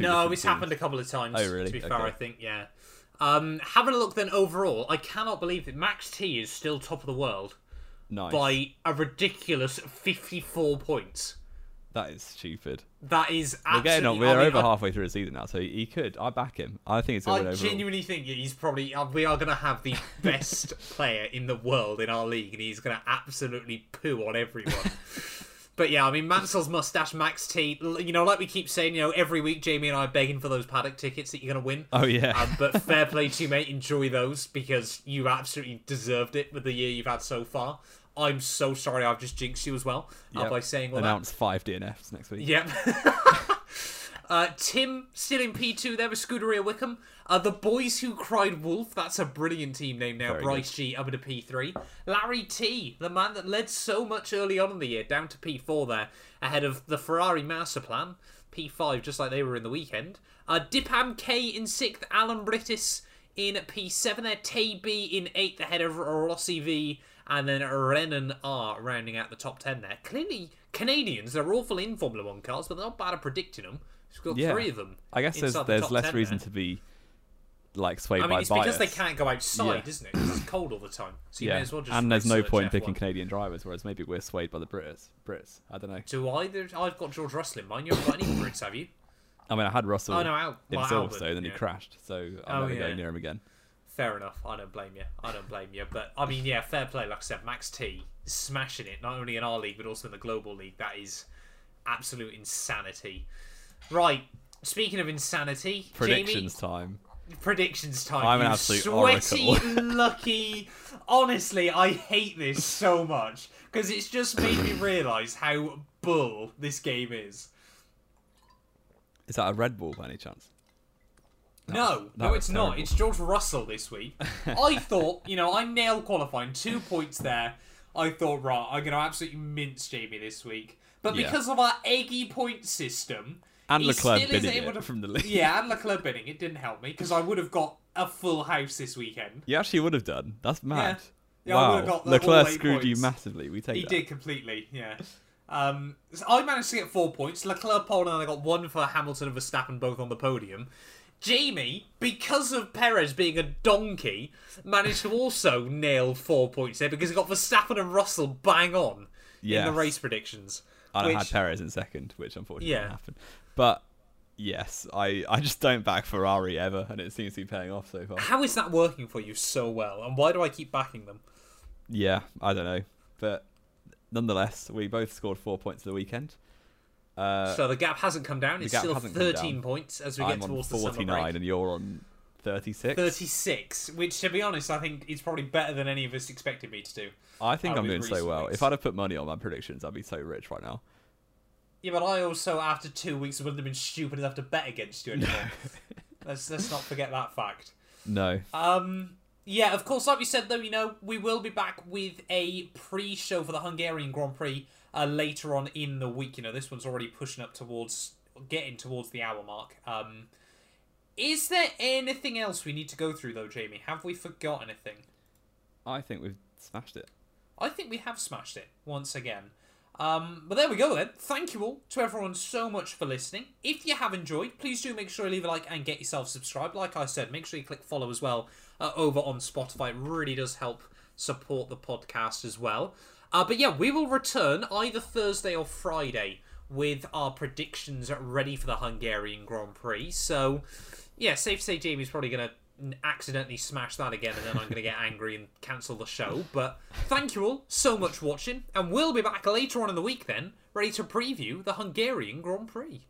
No, it's teams. happened a couple of times. Oh, really? To be fair, Okay. I think yeah. Um, having a look then overall, I cannot believe that Max T is still top of the world Nice. by a ridiculous fifty-four points. That is stupid. That is We're absolutely. getting on. We're I mean, over I, halfway through the season now, so he could. I back him. I think it's I overall. genuinely think he's probably. Uh, we are going to have the best player in the world in our league, and he's going to absolutely poo on everyone. But yeah, I mean, Mansell's mustache, Max T. You know, like we keep saying, you know, every week Jamie and I are begging for those paddock tickets that you're going to win. Oh yeah. Um, but fair play to you, mate. Enjoy those because you absolutely deserved it with the year you've had so far. I'm so sorry I've just jinxed you as well uh, by saying all that. Five DNFs next week. Yep. Uh, Tim still in P2 there with Scuderia Wickham. Uh, the Boys Who Cried Wolf, that's a brilliant team name now. Very Bryce G up into P3. Larry T, the man that led so much early on in the year, down to P4 there, ahead of the Ferrari Master Plan. P5, just like they were in the weekend. Uh, Dipam K in 6th, Alan Brittis in P7 there, Tay B in 8th, ahead of Rossi V, and then Renan R rounding out the top 10 there. Clearly, Canadians, they're awful in Formula 1 cars, but they're not bad at predicting them. He's got Yeah. three of them. I guess there's the there's less reason there. to be like swayed I mean, by it's bias. because they can't go outside, Yeah. isn't it? 'Cause it's cold all the time. So you yeah, may as well just and there's no point in F1. picking Canadian drivers, whereas maybe we're swayed by the Brits. Brits, I don't know. Do either? I've got George Russell in mine. You haven't got any Brits, have you? I mean, I had Russell Oh, no, Al- in well, Silverstone, Albon, then yeah. he crashed, so I'm Oh, never going near him again. Fair enough. I don't blame you. I don't blame you. But I mean, yeah, fair play. Like I said, Max T is smashing it not only in our league but also in the global league. That is absolute insanity. Right. Speaking of insanity, Predictions time. Predictions time. I'm an absolute sweaty, oracle. lucky. Honestly, I hate this so much because it's just made me realise how bull this game is. Is that a Red Bull by any chance? No, that no, was it's not. It's George Russell this week. I thought, you know, I nailed qualifying, two points there. I thought, right, I'm going to absolutely mince Jamie this week. But Yeah. because of our eggy point system, And Leclerc still is bidding able it to- from the lead. Yeah, and Leclerc bidding. It didn't help me because I would have got a full house this weekend. You actually would have done. That's mad. Yeah, I wow. would've got the Leclerc all eight screwed you massively. We take He that. did completely, yeah. Um, so I managed to get four points. Leclerc pole, and I got one for Hamilton and Verstappen both on the podium. Jamie, because of Perez being a donkey, managed to also nail four points there because he got Verstappen and Russell bang on in the race predictions. I which- had Perez in second, which unfortunately Yeah. didn't happen. But yes, I, I just don't back Ferrari ever, and it seems to be paying off so far. How is that working for you so well, and why do I keep backing them? Yeah, I don't know, but nonetheless, we both scored four points for the weekend. Uh, so the gap hasn't come down. It's still 13 points as we I'm get towards the summer 49, and you're on 36. 36, which to be honest, I think is probably better than any of us expected me to do. I think I'm doing so well. weeks. If I'd have put money on my predictions, I'd be so rich right now. Yeah, but I also, after two weeks, wouldn't have been stupid enough to bet against you anymore. let's let's not forget that fact. No, Um, yeah, of course, like we said, though, you know, we will be back with a pre-show for the Hungarian Grand Prix uh, later on in the week. You know, this one's already pushing up towards getting towards the hour mark. Um, is there anything else we need to go through, though, Jamie? Have we forgot anything? I think we've smashed it. I think we have smashed it once again. Um, but there we go then. Thank you all to everyone so much for listening. If you have enjoyed, please do make sure you leave a like and get yourself subscribed. Like I said, make sure you click follow as well uh, over on Spotify. It really does help support the podcast as well. Uh, but yeah, we will return either Thursday or Friday with our predictions ready for the Hungarian Grand Prix. So yeah, safe to say Jamie's probably going to accidentally smash that again and then I'm going to get angry and cancel the show. But thank you all so much for watching, and we'll be back later on in the week then, ready to preview the Hungarian Grand Prix.